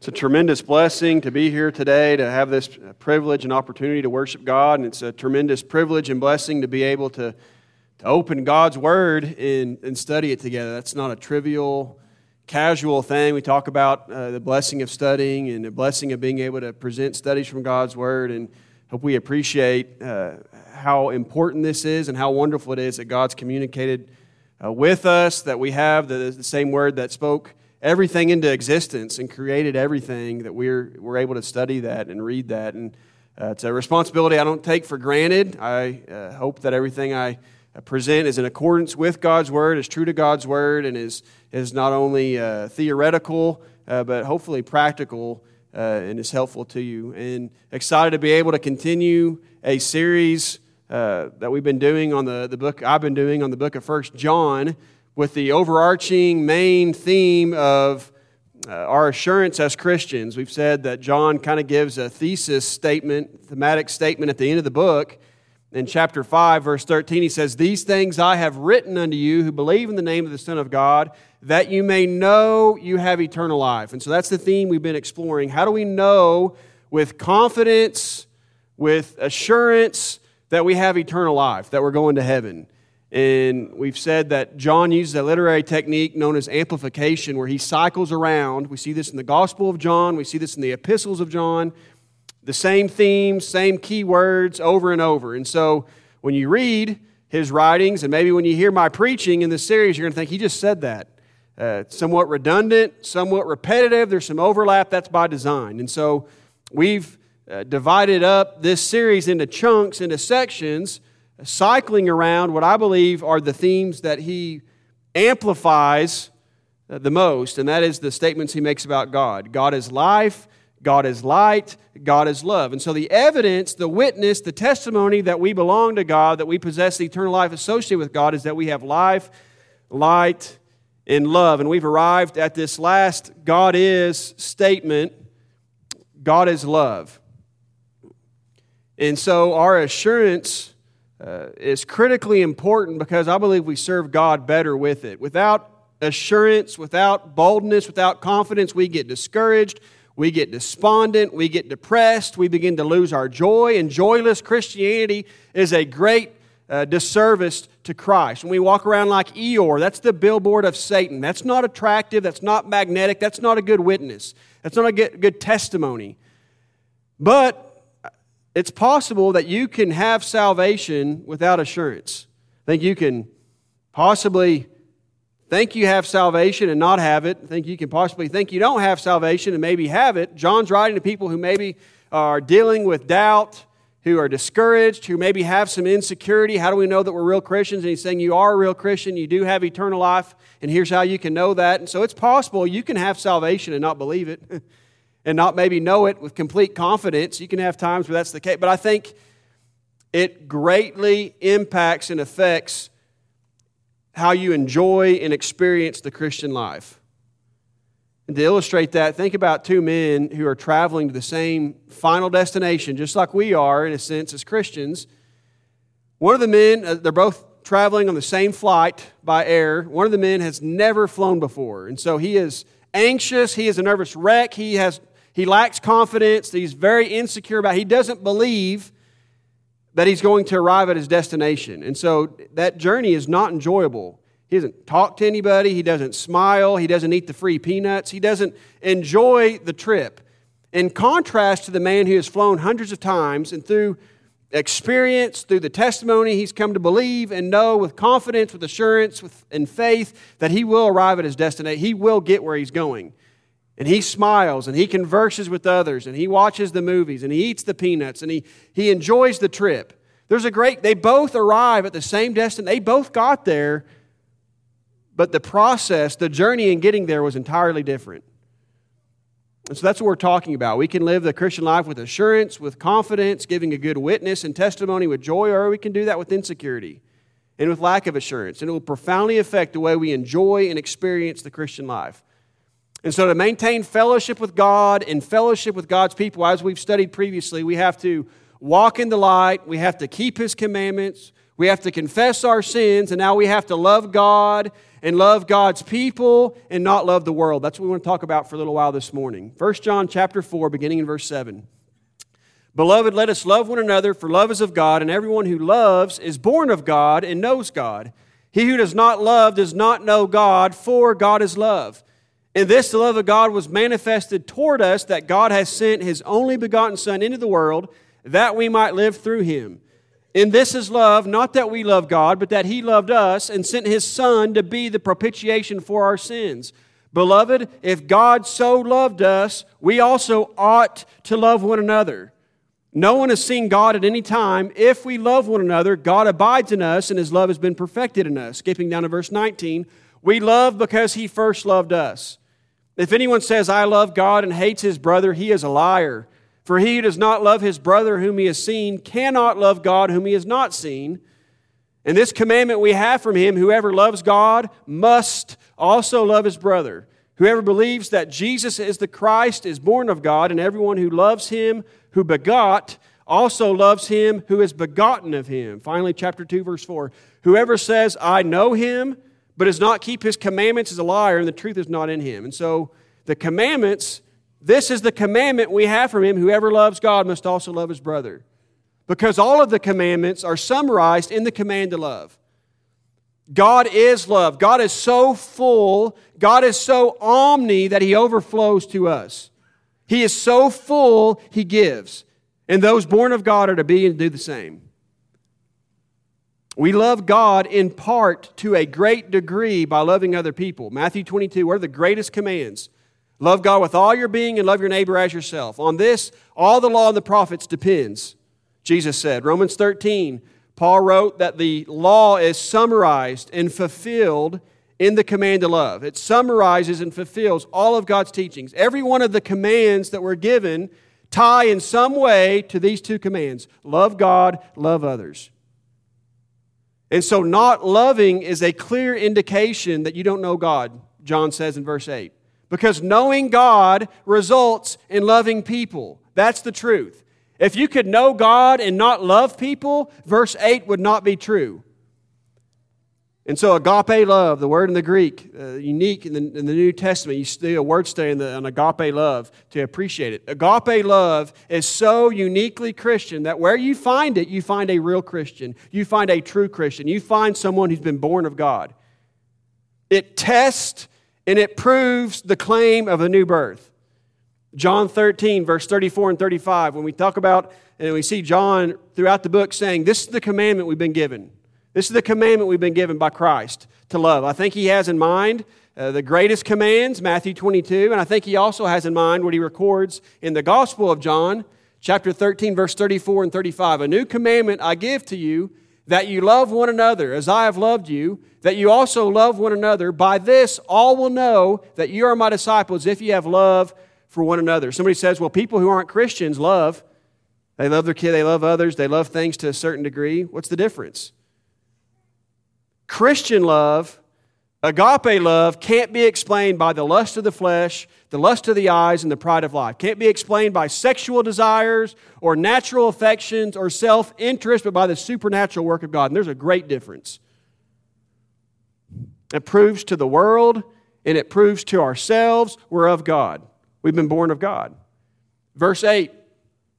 It's a tremendous blessing to be here today, to have this privilege and opportunity to worship God. And it's a tremendous privilege and blessing to be able to, to open God's Word and, and study it together. That's not a trivial, casual thing. We talk about uh, the blessing of studying and the blessing of being able to present studies from God's Word. And hope we appreciate uh, how important this is and how wonderful it is that God's communicated uh, with us, that we have the, the same Word that spoke everything into existence and created everything that we're, we're able to study that and read that. And uh, it's a responsibility I don't take for granted. I uh, hope that everything I present is in accordance with God's Word, is true to God's Word, and is, is not only uh, theoretical, uh, but hopefully practical uh, and is helpful to you. And excited to be able to continue a series uh, that we've been doing on the, the book, I've been doing on the book of First John with the overarching main theme of uh, our assurance as Christians. We've said that John kind of gives a thesis statement, thematic statement at the end of the book. In chapter 5, verse 13, he says, These things I have written unto you who believe in the name of the Son of God, that you may know you have eternal life. And so that's the theme we've been exploring. How do we know with confidence, with assurance, that we have eternal life, that we're going to heaven? And we've said that John uses a literary technique known as amplification, where he cycles around. We see this in the Gospel of John, we see this in the epistles of John. The same themes, same key words over and over. And so when you read his writings, and maybe when you hear my preaching in this series, you're going to think he just said that. Uh, somewhat redundant, somewhat repetitive. There's some overlap. That's by design. And so we've uh, divided up this series into chunks, into sections cycling around what I believe are the themes that he amplifies uh, the most, and that is the statements he makes about God. God is life, God is light, God is love. And so the evidence, the witness, the testimony that we belong to God, that we possess the eternal life associated with God, is that we have life, light, and love. And we've arrived at this last God is statement God is love. And so our assurance uh, is critically important because I believe we serve God better with it. Without assurance, without boldness, without confidence, we get discouraged, we get despondent, we get depressed, we begin to lose our joy, and joyless Christianity is a great uh, disservice to Christ. When we walk around like Eeyore, that's the billboard of Satan. That's not attractive, that's not magnetic, that's not a good witness, that's not a good, good testimony. But it's possible that you can have salvation without assurance. I think you can possibly think you have salvation and not have it. I think you can possibly think you don't have salvation and maybe have it. John's writing to people who maybe are dealing with doubt, who are discouraged, who maybe have some insecurity. How do we know that we're real Christians? And he's saying you are a real Christian, you do have eternal life, and here's how you can know that. And so it's possible you can have salvation and not believe it. and not maybe know it with complete confidence. You can have times where that's the case, but I think it greatly impacts and affects how you enjoy and experience the Christian life. And to illustrate that, think about two men who are traveling to the same final destination, just like we are, in a sense, as Christians. One of the men, uh, they're both traveling on the same flight by air. One of the men has never flown before, and so he is anxious. He is a nervous wreck. He has he lacks confidence. He's very insecure about. It. He doesn't believe that he's going to arrive at his destination. And so that journey is not enjoyable. He doesn't talk to anybody. He doesn't smile. He doesn't eat the free peanuts. He doesn't enjoy the trip. In contrast to the man who has flown hundreds of times and through experience, through the testimony, he's come to believe and know with confidence, with assurance, with, and faith that he will arrive at his destination. He will get where he's going. And he smiles and he converses with others and he watches the movies and he eats the peanuts and he, he enjoys the trip. There's a great, they both arrive at the same destination. They both got there, but the process, the journey in getting there was entirely different. And so that's what we're talking about. We can live the Christian life with assurance, with confidence, giving a good witness and testimony with joy, or we can do that with insecurity and with lack of assurance. And it will profoundly affect the way we enjoy and experience the Christian life. And so, to maintain fellowship with God and fellowship with God's people, as we've studied previously, we have to walk in the light, we have to keep His commandments, we have to confess our sins, and now we have to love God and love God's people and not love the world. That's what we want to talk about for a little while this morning. 1 John chapter 4, beginning in verse 7. Beloved, let us love one another, for love is of God, and everyone who loves is born of God and knows God. He who does not love does not know God, for God is love. In this, the love of God was manifested toward us, that God has sent his only begotten Son into the world, that we might live through him. In this is love, not that we love God, but that he loved us and sent his Son to be the propitiation for our sins. Beloved, if God so loved us, we also ought to love one another. No one has seen God at any time. If we love one another, God abides in us, and his love has been perfected in us. Skipping down to verse 19, we love because he first loved us. If anyone says, I love God and hates his brother, he is a liar. For he who does not love his brother whom he has seen cannot love God whom he has not seen. And this commandment we have from him whoever loves God must also love his brother. Whoever believes that Jesus is the Christ is born of God, and everyone who loves him who begot also loves him who is begotten of him. Finally, chapter 2, verse 4. Whoever says, I know him, but does not keep his commandments is a liar, and the truth is not in him. And so the commandments, this is the commandment we have from him. Whoever loves God must also love his brother. Because all of the commandments are summarized in the command to love. God is love. God is so full, God is so omni that He overflows to us. He is so full, He gives. And those born of God are to be and do the same. We love God in part to a great degree by loving other people. Matthew 22, what are the greatest commands? Love God with all your being and love your neighbor as yourself. On this, all the law and the prophets depends, Jesus said. Romans 13, Paul wrote that the law is summarized and fulfilled in the command to love. It summarizes and fulfills all of God's teachings. Every one of the commands that were given tie in some way to these two commands love God, love others. And so, not loving is a clear indication that you don't know God, John says in verse 8. Because knowing God results in loving people. That's the truth. If you could know God and not love people, verse 8 would not be true. And so, agape love, the word in the Greek, uh, unique in the, in the, New Testament, you do a word study in the, agape love to appreciate it. Agape love is so uniquely Christian that where you find it, you find a real Christian. You find a true Christian. You find someone who's been born of God. It tests and it proves the claim of a new birth. John 13, verse 34 and 35, when we talk about, and we see John throughout the book saying, This is the commandment we've been given. This is the commandment we've been given by Christ to love. I think he has in mind uh, the greatest commands, Matthew 22, and I think he also has in mind what he records in the Gospel of John, chapter 13, verse 34 and 35. A new commandment I give to you, that you love one another as I have loved you, that you also love one another. By this all will know that you are my disciples if you have love for one another. Somebody says, well, people who aren't Christians love. They love their kid, they love others, they love things to a certain degree. What's the difference? Christian love, agape love, can't be explained by the lust of the flesh, the lust of the eyes, and the pride of life. Can't be explained by sexual desires or natural affections or self interest, but by the supernatural work of God. And there's a great difference. It proves to the world and it proves to ourselves we're of God. We've been born of God. Verse 8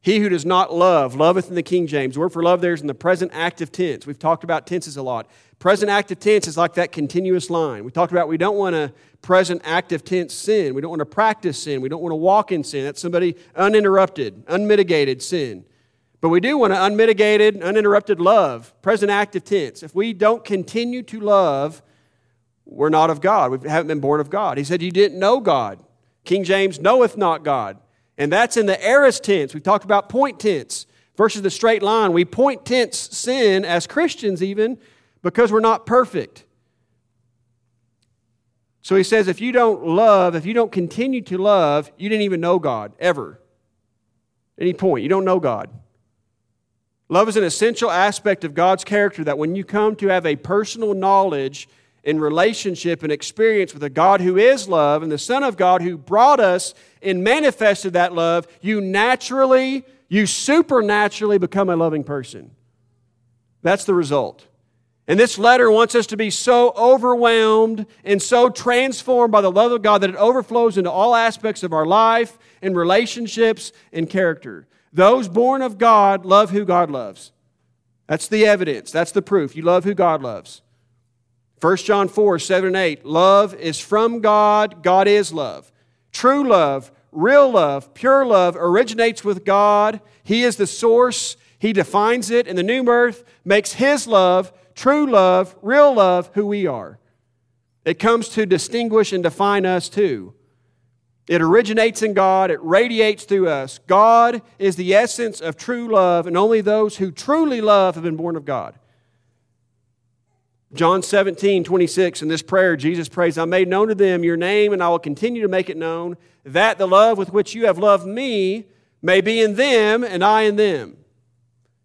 He who does not love, loveth in the King James. The word for love there is in the present active tense. We've talked about tenses a lot. Present active tense is like that continuous line. We talked about we don't want to present active tense sin. We don't want to practice sin. We don't want to walk in sin. That's somebody uninterrupted, unmitigated sin. But we do want to unmitigated, uninterrupted love, present active tense. If we don't continue to love, we're not of God. We haven't been born of God. He said, You didn't know God. King James knoweth not God. And that's in the aorist tense. We talked about point tense versus the straight line. We point tense sin as Christians, even because we're not perfect. So he says, if you don't love, if you don't continue to love, you didn't even know God ever. Any point, you don't know God. Love is an essential aspect of God's character that when you come to have a personal knowledge in relationship and experience with a God who is love and the Son of God who brought us and manifested that love, you naturally, you supernaturally become a loving person. That's the result. And this letter wants us to be so overwhelmed and so transformed by the love of God that it overflows into all aspects of our life and relationships and character. Those born of God love who God loves. That's the evidence. That's the proof. You love who God loves. 1 John 4, 7 and 8. Love is from God. God is love. True love, real love, pure love originates with God. He is the source. He defines it. And the new birth makes His love, true love, real love, who we are. It comes to distinguish and define us too. It originates in God, it radiates through us. God is the essence of true love, and only those who truly love have been born of God. John 17, 26, in this prayer, Jesus prays, I made known to them your name, and I will continue to make it known, that the love with which you have loved me may be in them, and I in them.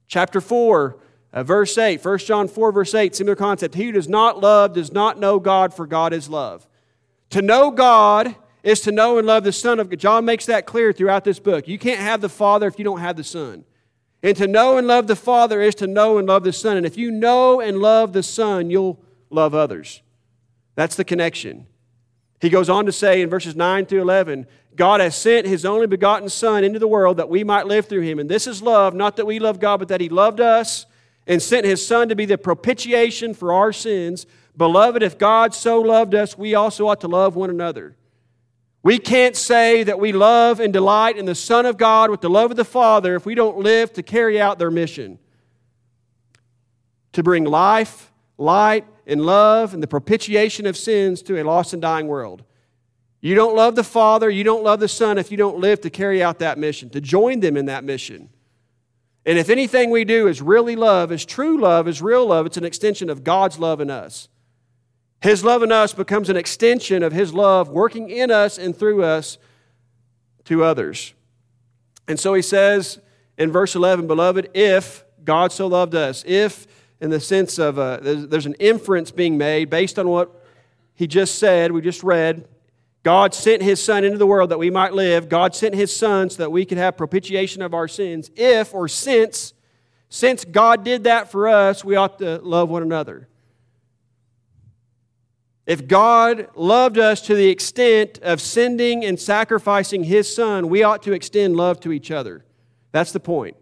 Chapter 4, uh, verse 8, 1 John 4, verse 8, similar concept. He who does not love does not know God, for God is love. To know God is to know and love the Son of God. John makes that clear throughout this book. You can't have the Father if you don't have the Son. And to know and love the Father is to know and love the Son. And if you know and love the Son, you'll love others. That's the connection. He goes on to say in verses 9 through 11 God has sent his only begotten Son into the world that we might live through him. And this is love, not that we love God, but that he loved us and sent his Son to be the propitiation for our sins. Beloved, if God so loved us, we also ought to love one another. We can't say that we love and delight in the Son of God with the love of the Father if we don't live to carry out their mission to bring life, light, and love and the propitiation of sins to a lost and dying world. You don't love the Father, you don't love the Son if you don't live to carry out that mission, to join them in that mission. And if anything we do is really love, is true love, is real love, it's an extension of God's love in us. His love in us becomes an extension of His love working in us and through us to others. And so he says in verse 11, Beloved, if God so loved us, if in the sense of uh, there's, there's an inference being made based on what he just said, we just read, God sent his Son into the world that we might live. God sent his Son so that we could have propitiation of our sins. If or since, since God did that for us, we ought to love one another. If God loved us to the extent of sending and sacrificing His Son, we ought to extend love to each other. That's the point.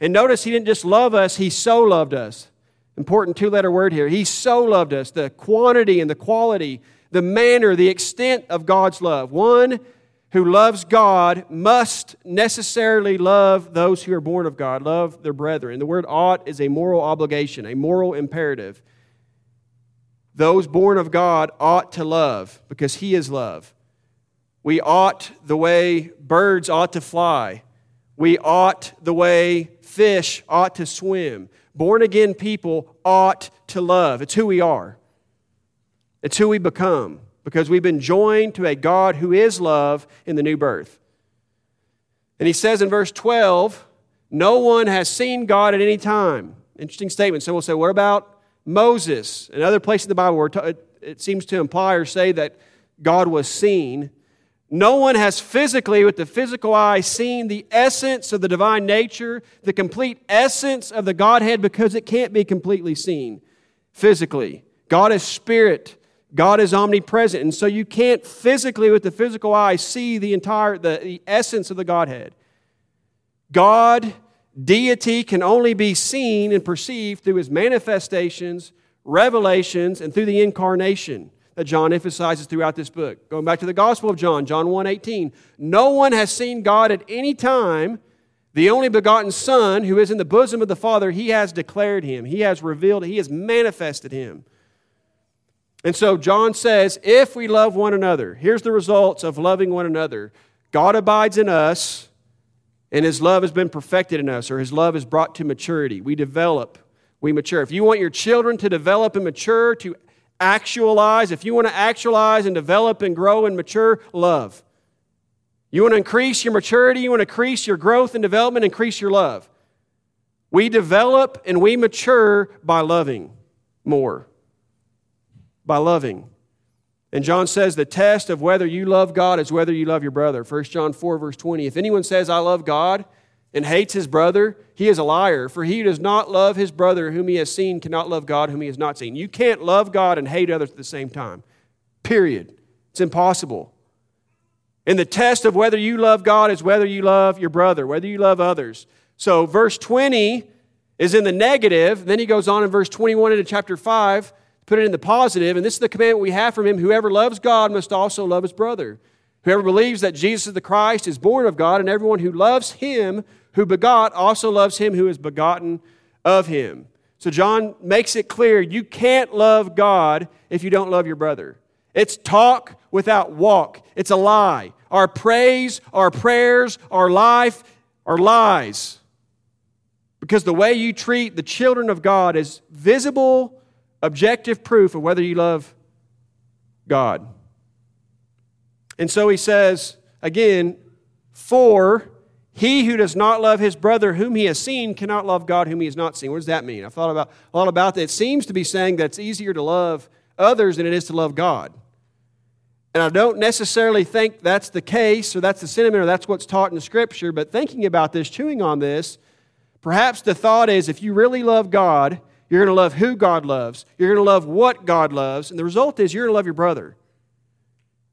And notice He didn't just love us, He so loved us. Important two letter word here. He so loved us. The quantity and the quality, the manner, the extent of God's love. One who loves God must necessarily love those who are born of God, love their brethren. The word ought is a moral obligation, a moral imperative. Those born of God ought to love because He is love. We ought the way birds ought to fly. We ought the way fish ought to swim. Born again people ought to love. It's who we are, it's who we become because we've been joined to a God who is love in the new birth. And he says in verse 12, No one has seen God at any time. Interesting statement. Some will say, What about Moses, another place in the Bible where it seems to imply or say that God was seen. No one has physically, with the physical eye, seen the essence of the divine nature, the complete essence of the Godhead, because it can't be completely seen physically. God is spirit. God is omnipresent. And so you can't physically, with the physical eye, see the entire the, the essence of the Godhead. God Deity can only be seen and perceived through his manifestations, revelations, and through the incarnation that John emphasizes throughout this book. Going back to the Gospel of John, John 1 18. No one has seen God at any time. The only begotten Son, who is in the bosom of the Father, he has declared him. He has revealed, he has manifested him. And so John says, if we love one another, here's the results of loving one another God abides in us and His love has been perfected in us, or His love is brought to maturity. We develop, we mature. If you want your children to develop and mature, to actualize, if you want to actualize and develop and grow and mature, love. You want to increase your maturity, you want to increase your growth and development, increase your love. We develop and we mature by loving more. By loving. And John says the test of whether you love God is whether you love your brother. 1 John 4, verse 20. If anyone says, I love God and hates his brother, he is a liar. For he who does not love his brother whom he has seen cannot love God whom he has not seen. You can't love God and hate others at the same time. Period. It's impossible. And the test of whether you love God is whether you love your brother, whether you love others. So, verse 20 is in the negative. Then he goes on in verse 21 into chapter 5, put it in the positive, And this is the commandment we have from him whoever loves God must also love his brother. Whoever believes that Jesus is the Christ is born of God, and everyone who loves him who begot also loves him who is begotten of him. So John makes it clear you can't love God if you don't love your brother. It's talk without walk, it's a lie. Our praise, our prayers, our life are lies. Because the way you treat the children of God is visible, objective proof of whether you love God. And so he says, again, for he who does not love his brother whom he has seen cannot love God whom he has not seen. What does that mean? I've thought about a lot about that. It seems to be saying that it's easier to love others than it is to love God. And I don't necessarily think that's the case or that's the sentiment or that's what's taught in the scripture, but thinking about this, chewing on this, perhaps the thought is if you really love God, you're going to love who God loves, you're going to love what God loves, and the result is you're going to love your brother.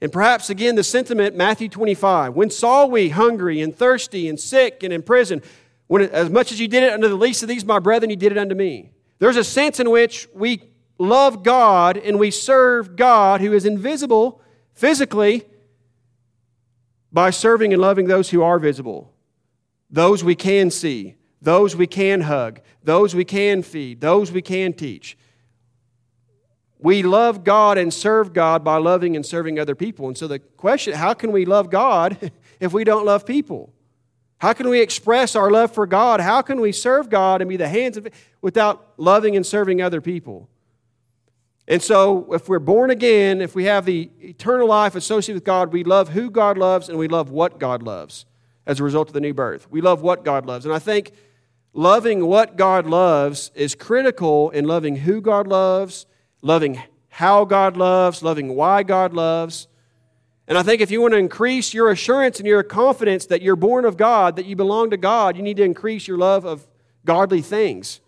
And perhaps again the sentiment, Matthew 25, when saw we hungry and thirsty and sick and in prison? When, as much as you did it unto the least of these, my brethren, you did it unto me. There's a sense in which we love God and we serve God who is invisible physically by serving and loving those who are visible, those we can see, those we can hug, those we can feed, those we can teach. We love God and serve God by loving and serving other people. And so the question how can we love God if we don't love people? How can we express our love for God? How can we serve God and be the hands of without loving and serving other people? And so, if we're born again, if we have the eternal life associated with God, we love who God loves and we love what God loves as a result of the new birth. We love what God loves. And I think loving what God loves is critical in loving who God loves loving how God loves, loving why God loves. And I think if you want to increase your assurance and your confidence that you're born of God, that you belong to God, you need to increase your love of godly things.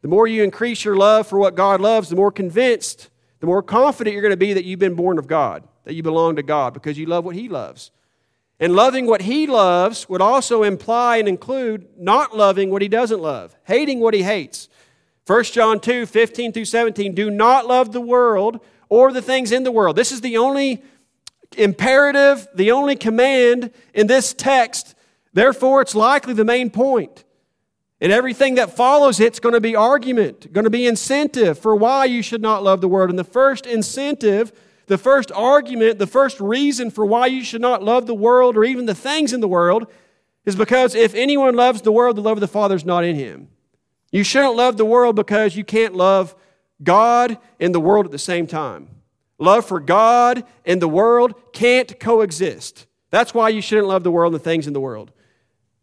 The more you increase your love for what God loves, the more convinced, the more confident you're going to be that you've been born of God, that you belong to God because you love what He loves. And loving what He loves would also imply and include not loving what He doesn't love, hating what He hates. 1 John 2 15 through 17. Do not love the world or the things in the world. This is the only imperative, the only command in this text. Therefore, it's likely the main point. And everything that follows it's going to be argument, going to be incentive for why you should not love the world. And the first incentive, the first argument, the first reason for why you should not love the world or even the things in the world is because if anyone loves the world, the love of the Father is not in him. You shouldn't love the world because you can't love God and the world at the same time. Love for God and the world can't coexist. That's why you shouldn't love the world and the things in the world.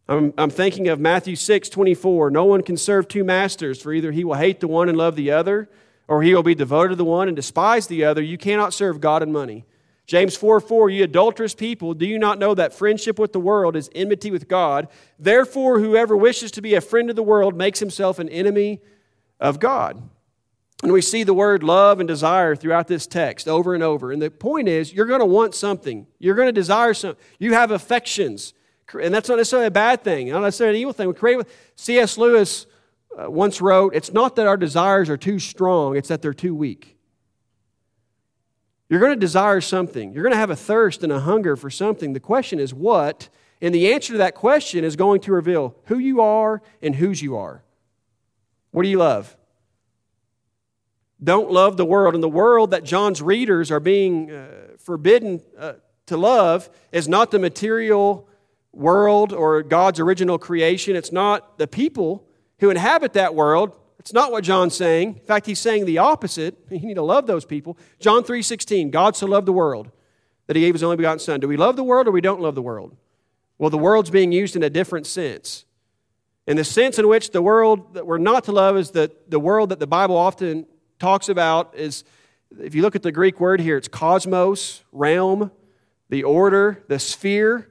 I'm, I'm thinking of Matthew 6 24. No one can serve two masters, for either he will hate the one and love the other, or he will be devoted to the one and despise the other. You cannot serve God and money. James 4 4, you adulterous people, do you not know that friendship with the world is enmity with God? Therefore, whoever wishes to be a friend of the world makes himself an enemy of God. And we see the word love and desire throughout this text over and over. And the point is, you're going to want something. You're going to desire something. You have affections. And that's not necessarily a bad thing, not necessarily an evil thing. We create C.S. Lewis once wrote, It's not that our desires are too strong, it's that they're too weak. You're going to desire something. You're going to have a thirst and a hunger for something. The question is what? And the answer to that question is going to reveal who you are and whose you are. What do you love? Don't love the world. And the world that John's readers are being uh, forbidden uh, to love is not the material world or God's original creation. It's not the people who inhabit that world. It's not what John's saying. In fact, he's saying the opposite. You need to love those people. John 3:16, God so loved the world that he gave his only begotten son. Do we love the world or we don't love the world? Well, the world's being used in a different sense. In the sense in which the world that we're not to love is the, the world that the Bible often talks about is if you look at the Greek word here, it's cosmos, realm, the order, the sphere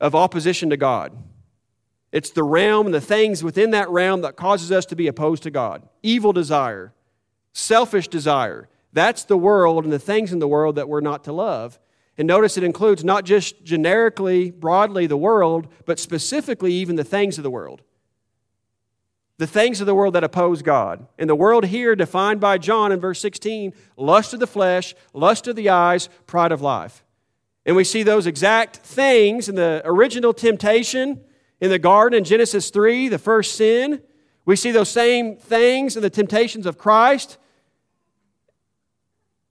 of opposition to God. It's the realm and the things within that realm that causes us to be opposed to God. Evil desire, selfish desire. That's the world and the things in the world that we're not to love. And notice it includes not just generically, broadly the world, but specifically even the things of the world. The things of the world that oppose God. And the world here, defined by John in verse 16 lust of the flesh, lust of the eyes, pride of life. And we see those exact things in the original temptation in the garden in Genesis 3, the first sin. We see those same things in the temptations of Christ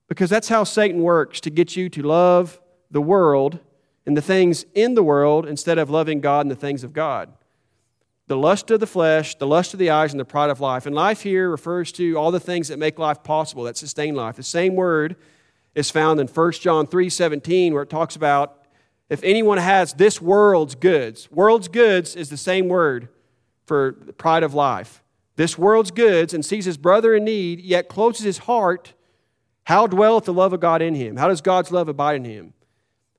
because that's how Satan works to get you to love the world and the things in the world instead of loving God and the things of God. The lust of the flesh, the lust of the eyes, and the pride of life. And life here refers to all the things that make life possible, that sustain life. The same word is found in 1 John 3 17, where it talks about if anyone has this world's goods. World's goods is the same word for pride of life. This world's goods and sees his brother in need, yet closes his heart how dwelleth the love of God in him? How does God's love abide in him?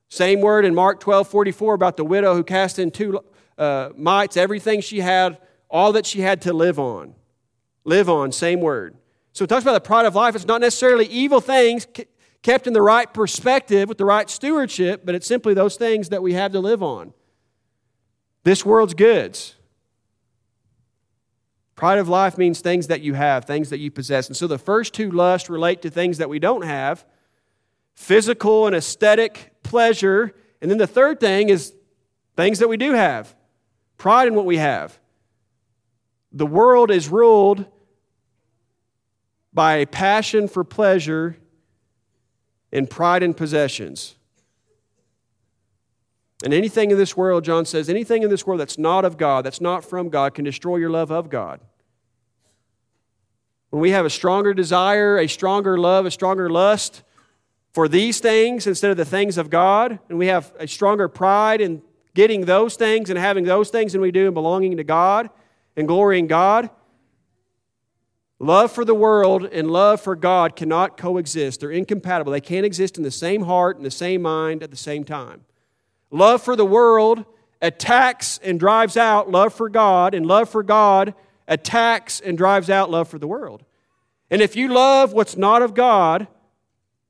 Same word in Mark 12 44 about the widow who cast in two uh, mites, everything she had, all that she had to live on. Live on, same word. So it talks about the pride of life. It's not necessarily evil things kept in the right perspective with the right stewardship, but it's simply those things that we have to live on. This world's goods. Pride of life means things that you have, things that you possess. And so the first two lusts relate to things that we don't have physical and aesthetic pleasure. And then the third thing is things that we do have pride in what we have. The world is ruled by a passion for pleasure and pride in possessions. And anything in this world, John says, anything in this world that's not of God, that's not from God, can destroy your love of God. When we have a stronger desire, a stronger love, a stronger lust for these things instead of the things of God, and we have a stronger pride in getting those things and having those things than we do in belonging to God and glorying God, love for the world and love for God cannot coexist. They're incompatible. They can't exist in the same heart and the same mind at the same time. Love for the world attacks and drives out love for God, and love for God attacks and drives out love for the world. And if you love what's not of God,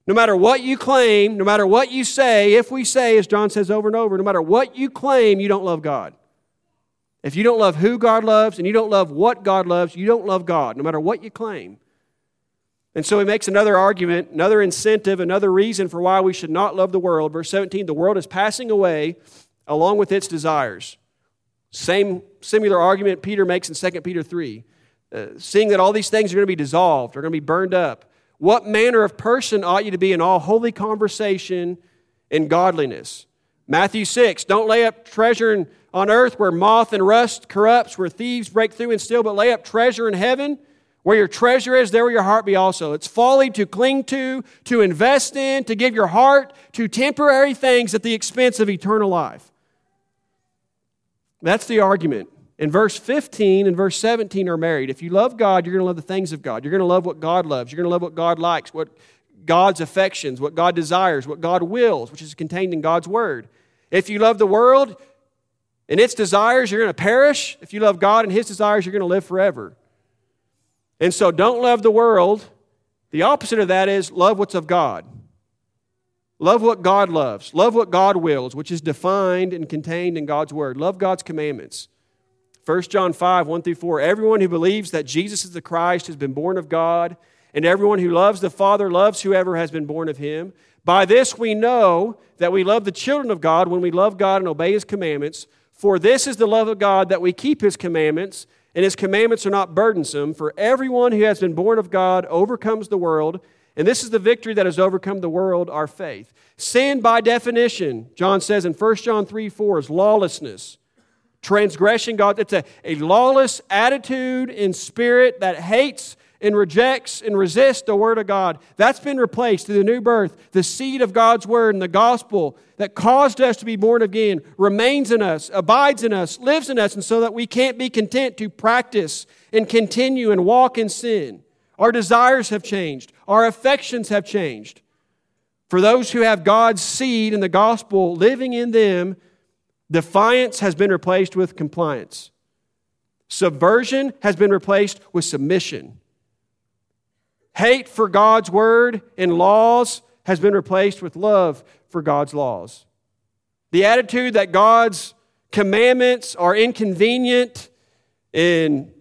no matter what you claim, no matter what you say, if we say, as John says over and over, no matter what you claim, you don't love God. If you don't love who God loves and you don't love what God loves, you don't love God, no matter what you claim. And so he makes another argument, another incentive, another reason for why we should not love the world. Verse 17 the world is passing away along with its desires. Same similar argument Peter makes in 2 Peter 3. Uh, seeing that all these things are going to be dissolved, are going to be burned up. What manner of person ought you to be in all holy conversation and godliness? Matthew 6, don't lay up treasure on earth where moth and rust corrupts, where thieves break through and steal, but lay up treasure in heaven where your treasure is, there will your heart be also. It's folly to cling to, to invest in, to give your heart to temporary things at the expense of eternal life. That's the argument. In verse 15 and verse 17 are married. If you love God, you're going to love the things of God. You're going to love what God loves. You're going to love what God likes, what God's affections, what God desires, what God wills, which is contained in God's word. If you love the world and its desires, you're going to perish. If you love God and his desires, you're going to live forever. And so don't love the world. The opposite of that is love what's of God. Love what God loves. Love what God wills, which is defined and contained in God's Word. Love God's commandments. 1 John 5, 1 through 4. Everyone who believes that Jesus is the Christ has been born of God, and everyone who loves the Father loves whoever has been born of him. By this we know that we love the children of God when we love God and obey his commandments. For this is the love of God that we keep his commandments, and his commandments are not burdensome. For everyone who has been born of God overcomes the world. And this is the victory that has overcome the world, our faith. Sin, by definition, John says in 1 John 3 4, is lawlessness. Transgression, God, it's a, a lawless attitude in spirit that hates and rejects and resists the Word of God. That's been replaced through the new birth. The seed of God's Word and the gospel that caused us to be born again remains in us, abides in us, lives in us, and so that we can't be content to practice and continue and walk in sin. Our desires have changed. Our affections have changed. For those who have God's seed and the gospel living in them, Defiance has been replaced with compliance. Subversion has been replaced with submission. Hate for God's word and laws has been replaced with love for God's laws. The attitude that God's commandments are inconvenient and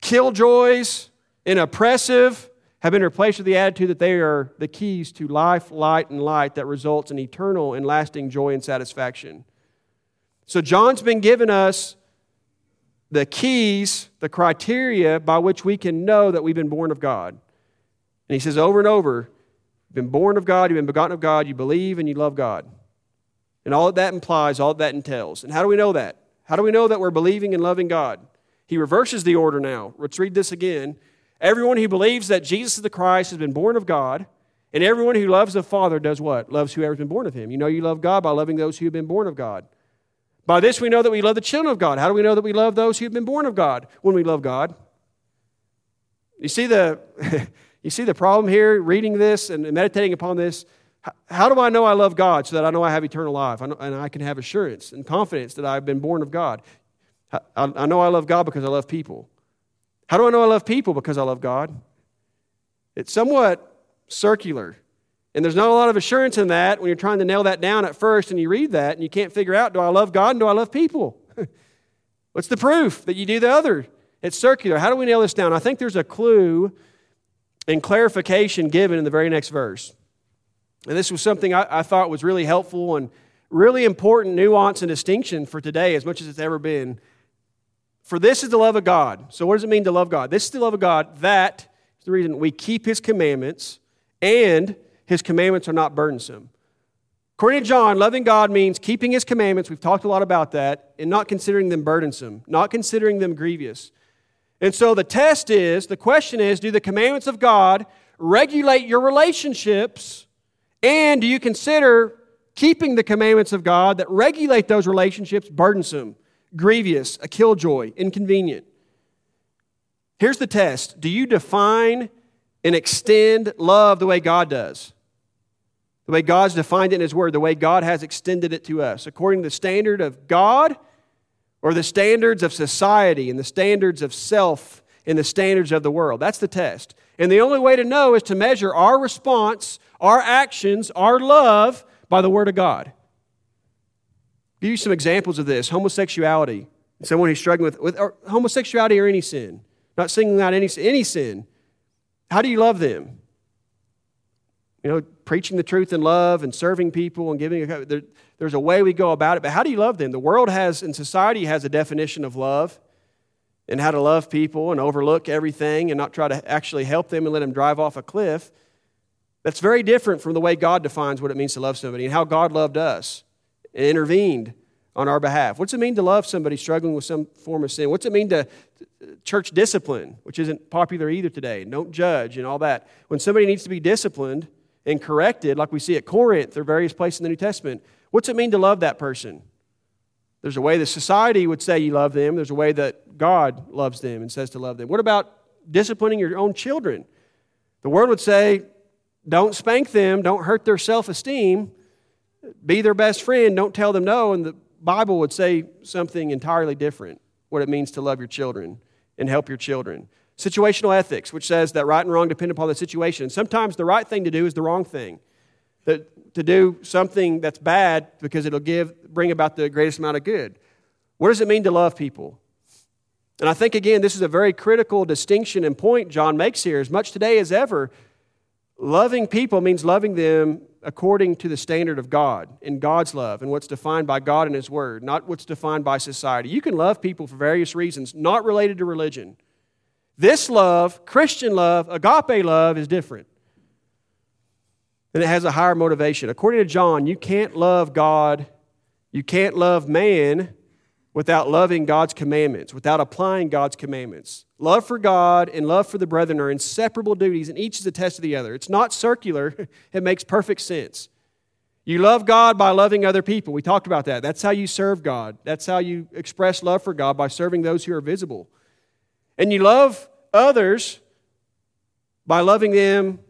killjoys and oppressive have been replaced with the attitude that they are the keys to life, light, and light that results in eternal and lasting joy and satisfaction. So, John's been giving us the keys, the criteria by which we can know that we've been born of God. And he says over and over, you've been born of God, you've been begotten of God, you believe and you love God. And all that, that implies, all that, that entails. And how do we know that? How do we know that we're believing and loving God? He reverses the order now. Let's read this again. Everyone who believes that Jesus is the Christ has been born of God, and everyone who loves the Father does what? Loves whoever's been born of him. You know you love God by loving those who have been born of God. By this we know that we love the children of God. How do we know that we love those who have been born of God? When we love God. You see the, you see the problem here, reading this and meditating upon this? How do I know I love God so that I know I have eternal life and I can have assurance and confidence that I've been born of God? I know I love God because I love people. How do I know I love people? Because I love God. It's somewhat circular. And there's not a lot of assurance in that when you're trying to nail that down at first and you read that and you can't figure out do I love God and do I love people? What's the proof that you do the other? It's circular. How do we nail this down? I think there's a clue and clarification given in the very next verse. And this was something I, I thought was really helpful and really important nuance and distinction for today as much as it's ever been. For this is the love of God. So, what does it mean to love God? This is the love of God that is the reason we keep His commandments, and His commandments are not burdensome. According to John, loving God means keeping His commandments. We've talked a lot about that, and not considering them burdensome, not considering them grievous. And so the test is the question is do the commandments of God regulate your relationships? And do you consider keeping the commandments of God that regulate those relationships burdensome? grievous, a killjoy, inconvenient. Here's the test Do you define and extend love the way God does? The way God's defined it in His Word, the way God has extended it to us, according to the standard of God or the standards of society and the standards of self and the standards of the world. That's the test. And the only way to know is to measure our response, our actions, our love by the Word of God give you some examples of this homosexuality, someone who's struggling with, with or homosexuality or any sin, not singling out any, any sin. How do you love them? You know, preaching the truth in love and serving people and giving, a, there, there's a way we go about it, but how do you love them? The world has, and society has a definition of love and how to love people and overlook everything and not try to actually help them and let them drive off a cliff. That's very different from the way God defines what it means to love somebody and how God loved us and intervened on our behalf. What's it mean to love somebody struggling with some form of sin? What's it mean to church discipline, which isn't popular either today? Don't judge and all that. When somebody needs to be disciplined and corrected, like we see at Corinth or various places in the New Testament, what's it mean to love that person? There's a way that society would say you love them, there's a way that God loves them and says to love them. What about disciplining your own children? The world would say, don't spank them, don't hurt their self esteem be their best friend, don't tell them no. And the Bible would say something entirely different what it means to love your children and help your children. Situational ethics, which says that right and wrong depend upon the situation. Sometimes the right thing to do is the wrong thing. That, to do something that's bad because it'll give, bring about the greatest amount of good. What does it mean to love people? And I think, again, this is a very critical distinction and point John makes here. As much today as ever, loving people means loving them according to the standard of God in God's love and what's defined by God and His Word, not what's defined by society. You can love people for various reasons, not related to religion. This love, Christian love, agape love, is different. And it has a higher motivation. According to John, you can't love God, you can't love man without loving God's commandments, without applying God's commandments. Love for God and love for the brethren are inseparable duties, and each is a test of the other. It's not circular, it makes perfect sense. You love God by loving other people. We talked about that. That's how you serve God. That's how you express love for God by serving those who are visible. And you love others by loving them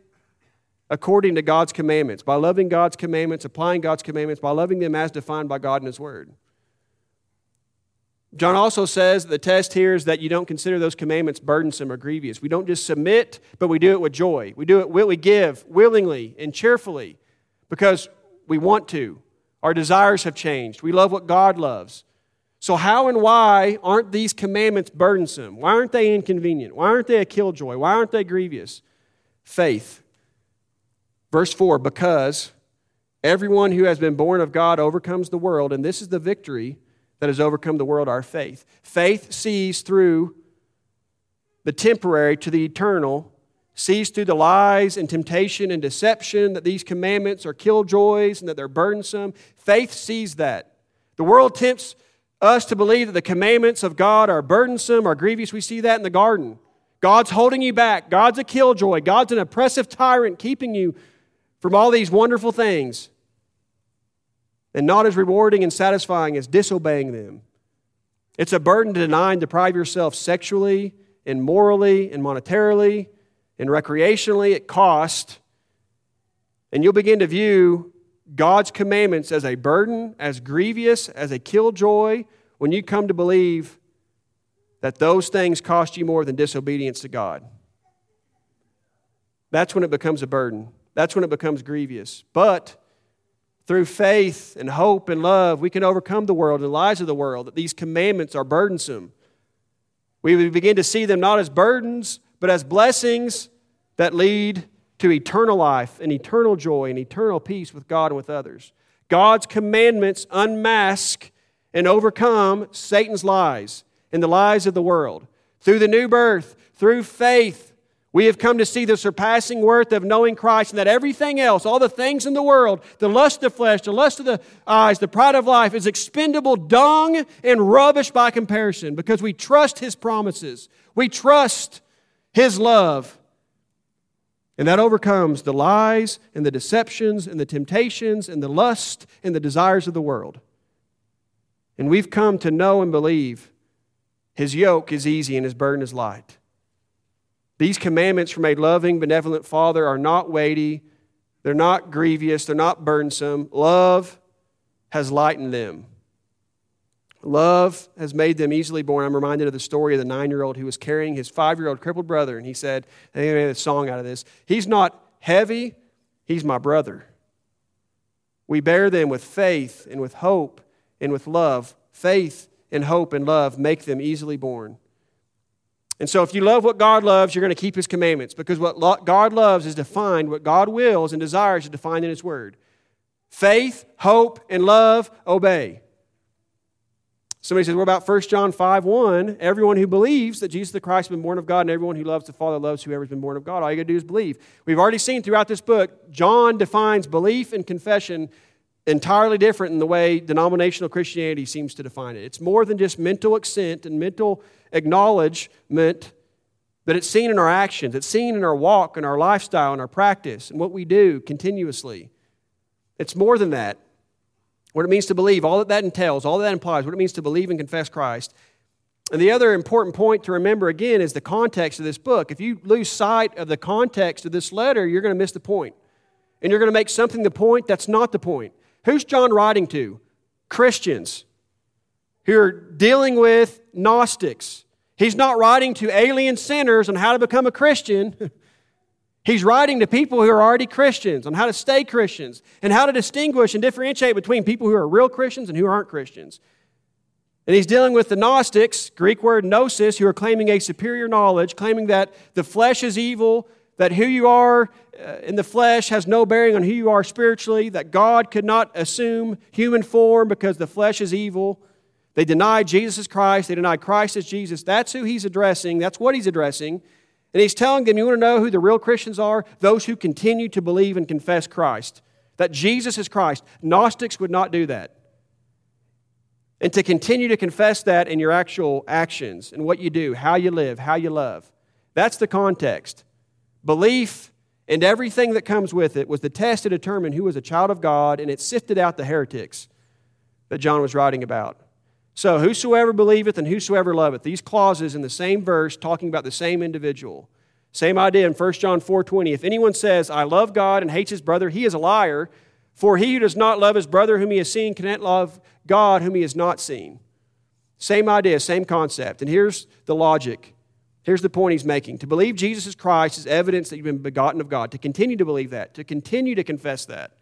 according to God's commandments, by loving God's commandments, applying God's commandments, by loving them as defined by God in His Word. John also says the test here is that you don't consider those commandments burdensome or grievous. We don't just submit, but we do it with joy. We do it, we give willingly and cheerfully because we want to. Our desires have changed. We love what God loves. So, how and why aren't these commandments burdensome? Why aren't they inconvenient? Why aren't they a killjoy? Why aren't they grievous? Faith. Verse 4 Because everyone who has been born of God overcomes the world, and this is the victory that has overcome the world, our faith. Faith sees through the temporary to the eternal, sees through the lies and temptation and deception that these commandments are killjoys and that they're burdensome. Faith sees that. The world tempts us to believe that the commandments of God are burdensome or grievous. We see that in the garden. God's holding you back. God's a killjoy. God's an oppressive tyrant keeping you from all these wonderful things and not as rewarding and satisfying as disobeying them. It's a burden to deny and deprive yourself sexually and morally and monetarily and recreationally at cost. And you'll begin to view God's commandments as a burden, as grievous, as a killjoy when you come to believe that those things cost you more than disobedience to God. That's when it becomes a burden. That's when it becomes grievous. But through faith and hope and love, we can overcome the world and the lies of the world, that these commandments are burdensome. We begin to see them not as burdens, but as blessings that lead to eternal life and eternal joy and eternal peace with God and with others. God's commandments unmask and overcome Satan's lies and the lies of the world. Through the new birth, through faith, we have come to see the surpassing worth of knowing Christ and that everything else, all the things in the world, the lust of flesh, the lust of the eyes, the pride of life, is expendable dung and rubbish by comparison because we trust His promises. We trust His love. And that overcomes the lies and the deceptions and the temptations and the lust and the desires of the world. And we've come to know and believe His yoke is easy and His burden is light. These commandments from a loving, benevolent Father are not weighty, they're not grievous, they're not burdensome. Love has lightened them. Love has made them easily borne. I'm reminded of the story of the nine year old who was carrying his five year old crippled brother, and he said, and he made a song out of this He's not heavy, he's my brother. We bear them with faith and with hope and with love. Faith and hope and love make them easily borne. And so, if you love what God loves, you're going to keep His commandments because what God loves is defined, what God wills and desires is defined in His Word. Faith, hope, and love, obey. Somebody says, What about 1 John 5 1? Everyone who believes that Jesus the Christ has been born of God, and everyone who loves the Father loves whoever's been born of God. All you got to do is believe. We've already seen throughout this book, John defines belief and confession entirely different in the way denominational Christianity seems to define it. It's more than just mental assent and mental acknowledgement, but it's seen in our actions, it's seen in our walk and our lifestyle and our practice and what we do continuously. It's more than that. What it means to believe, all that that entails, all that, implies, what it means to believe and confess Christ. And the other important point to remember again is the context of this book. If you lose sight of the context of this letter, you're going to miss the point. And you're going to make something the point that's not the point. Who's John writing to? Christians who are dealing with Gnostics. He's not writing to alien sinners on how to become a Christian. He's writing to people who are already Christians on how to stay Christians and how to distinguish and differentiate between people who are real Christians and who aren't Christians. And he's dealing with the Gnostics, Greek word gnosis, who are claiming a superior knowledge, claiming that the flesh is evil, that who you are uh, in the flesh has no bearing on who you are spiritually, that God could not assume human form because the flesh is evil. They deny Jesus Christ, they deny Christ as Jesus. That's who he's addressing, that's what he's addressing. And he's telling them, you want to know who the real Christians are? Those who continue to believe and confess Christ, that Jesus is Christ. Gnostics would not do that. And to continue to confess that in your actual actions and what you do, how you live, how you love. That's the context. Belief and everything that comes with it was the test to determine who was a child of God, and it sifted out the heretics that John was writing about. So, whosoever believeth and whosoever loveth, these clauses in the same verse talking about the same individual. Same idea in 1 John 4:20. If anyone says, "I love God" and hates his brother, he is a liar. For he who does not love his brother whom he has seen cannot love God whom he has not seen. Same idea, same concept. And here's the logic. Here's the point he's making. To believe Jesus is Christ is evidence that you've been begotten of God. To continue to believe that, to continue to confess that.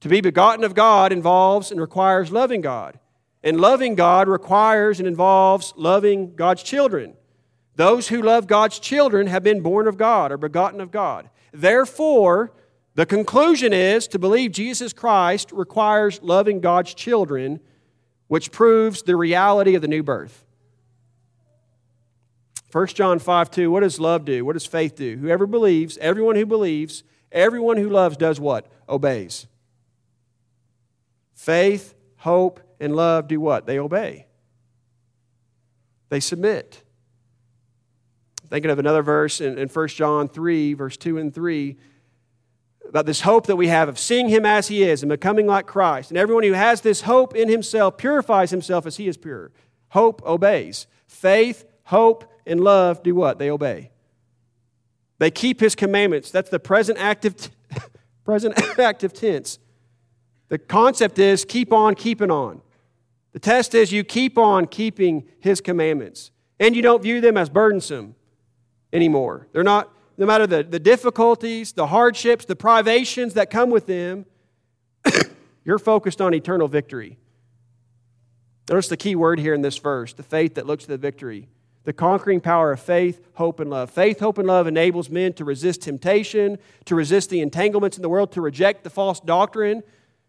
To be begotten of God involves and requires loving God. And loving God requires and involves loving God's children. Those who love God's children have been born of God or begotten of God. Therefore, the conclusion is to believe Jesus Christ requires loving God's children, which proves the reality of the new birth. 1 John 5 2, what does love do? What does faith do? Whoever believes, everyone who believes, everyone who loves does what? Obeys. Faith, hope, and love do what? They obey. They submit. Thinking of another verse in, in 1 John 3, verse 2 and 3, about this hope that we have of seeing him as he is and becoming like Christ. And everyone who has this hope in himself purifies himself as he is pure. Hope obeys. Faith, hope, and love do what? They obey. They keep his commandments. That's the present active, t- present active tense. The concept is keep on keeping on. The test is you keep on keeping his commandments. And you don't view them as burdensome anymore. They're not, no matter the, the difficulties, the hardships, the privations that come with them, you're focused on eternal victory. Notice the key word here in this verse the faith that looks to the victory the conquering power of faith, hope, and love. Faith, hope, and love enables men to resist temptation, to resist the entanglements in the world, to reject the false doctrine.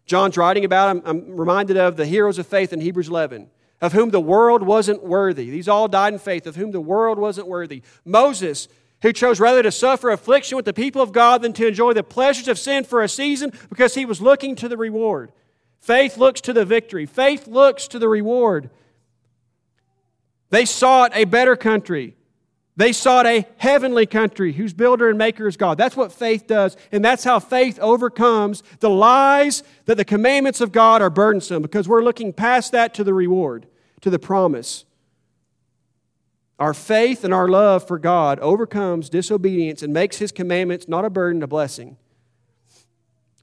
John's writing about, I'm, I'm reminded of the heroes of faith in Hebrews 11, of whom the world wasn't worthy. These all died in faith, of whom the world wasn't worthy. Moses, who chose rather to suffer affliction with the people of God than to enjoy the pleasures of sin for a season because he was looking to the reward. Faith looks to the victory, faith looks to the reward. They sought a better country. They sought a heavenly country whose builder and maker is God. That's what faith does. And that's how faith overcomes the lies that the commandments of God are burdensome because we're looking past that to the reward, to the promise. Our faith and our love for God overcomes disobedience and makes his commandments not a burden, a blessing.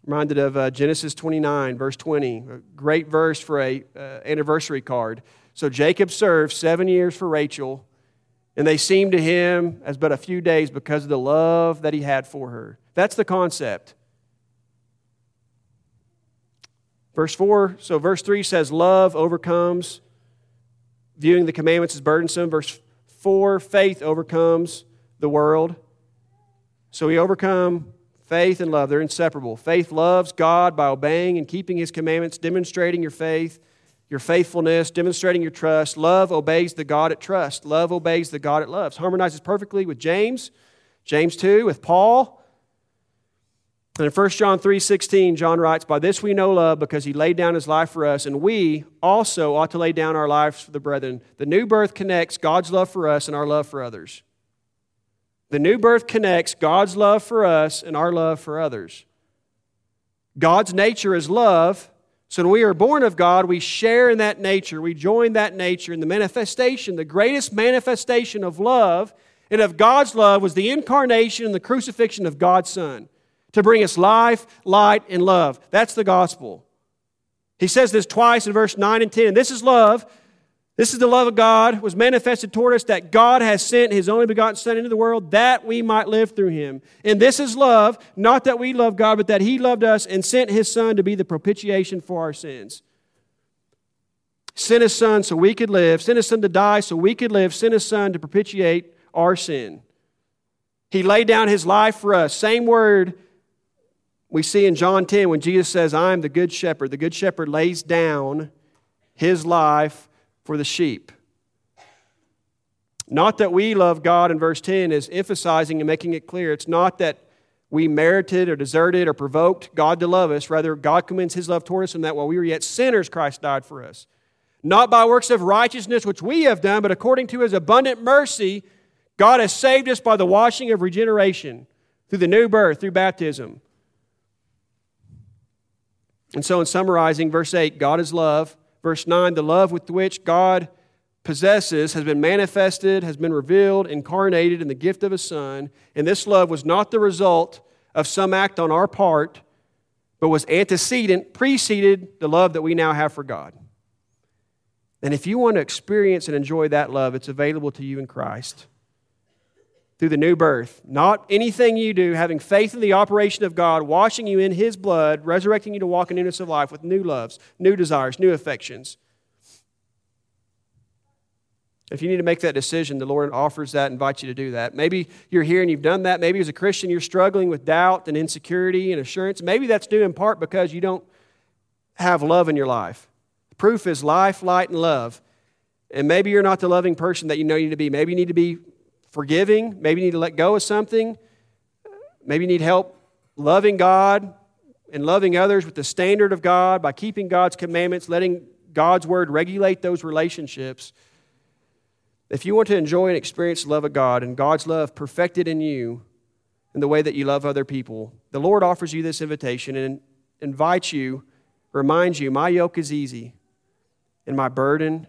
Reminded of uh, Genesis 29, verse 20, a great verse for a uh, anniversary card. So Jacob served seven years for Rachel, and they seemed to him as but a few days because of the love that he had for her. That's the concept. Verse 4, so verse 3 says, Love overcomes, viewing the commandments as burdensome. Verse 4, faith overcomes the world. So we overcome faith and love. They're inseparable. Faith loves God by obeying and keeping his commandments, demonstrating your faith your faithfulness, demonstrating your trust. Love obeys the God it trusts. Love obeys the God it loves. Harmonizes perfectly with James, James 2, with Paul. And in 1 John 3 16, John writes, By this we know love, because he laid down his life for us, and we also ought to lay down our lives for the brethren. The new birth connects God's love for us and our love for others. The new birth connects God's love for us and our love for others. God's nature is love, so when we are born of God, we share in that nature. We join that nature in the manifestation. The greatest manifestation of love and of God's love was the incarnation and the crucifixion of God's Son to bring us life, light, and love. That's the gospel. He says this twice in verse 9 and 10. This is love this is the love of God was manifested toward us that God has sent his only begotten Son into the world that we might live through him. And this is love, not that we love God, but that he loved us and sent his Son to be the propitiation for our sins. Sent his Son so we could live, sent his Son to die so we could live, sent his Son to propitiate our sin. He laid down his life for us. Same word we see in John 10 when Jesus says, I am the good shepherd. The good shepherd lays down his life for the sheep. Not that we love God in verse 10 is emphasizing and making it clear. It's not that we merited or deserted or provoked God to love us. Rather, God commends his love toward us in that while we were yet sinners, Christ died for us. Not by works of righteousness which we have done, but according to his abundant mercy, God has saved us by the washing of regeneration through the new birth, through baptism. And so, in summarizing verse 8, God is love. Verse 9, the love with which God possesses has been manifested, has been revealed, incarnated in the gift of a Son. And this love was not the result of some act on our part, but was antecedent, preceded the love that we now have for God. And if you want to experience and enjoy that love, it's available to you in Christ through the new birth. Not anything you do, having faith in the operation of God, washing you in His blood, resurrecting you to walk in newness of life with new loves, new desires, new affections. If you need to make that decision, the Lord offers that, invites you to do that. Maybe you're here and you've done that. Maybe as a Christian you're struggling with doubt and insecurity and assurance. Maybe that's due in part because you don't have love in your life. Proof is life, light, and love. And maybe you're not the loving person that you know you need to be. Maybe you need to be forgiving. Maybe you need to let go of something. Maybe you need help loving God and loving others with the standard of God by keeping God's commandments, letting God's word regulate those relationships. If you want to enjoy and experience the love of God and God's love perfected in you in the way that you love other people, the Lord offers you this invitation and invites you, reminds you, my yoke is easy and my burden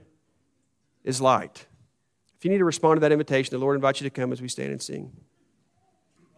is light. If you need to respond to that invitation, the Lord invites you to come as we stand and sing.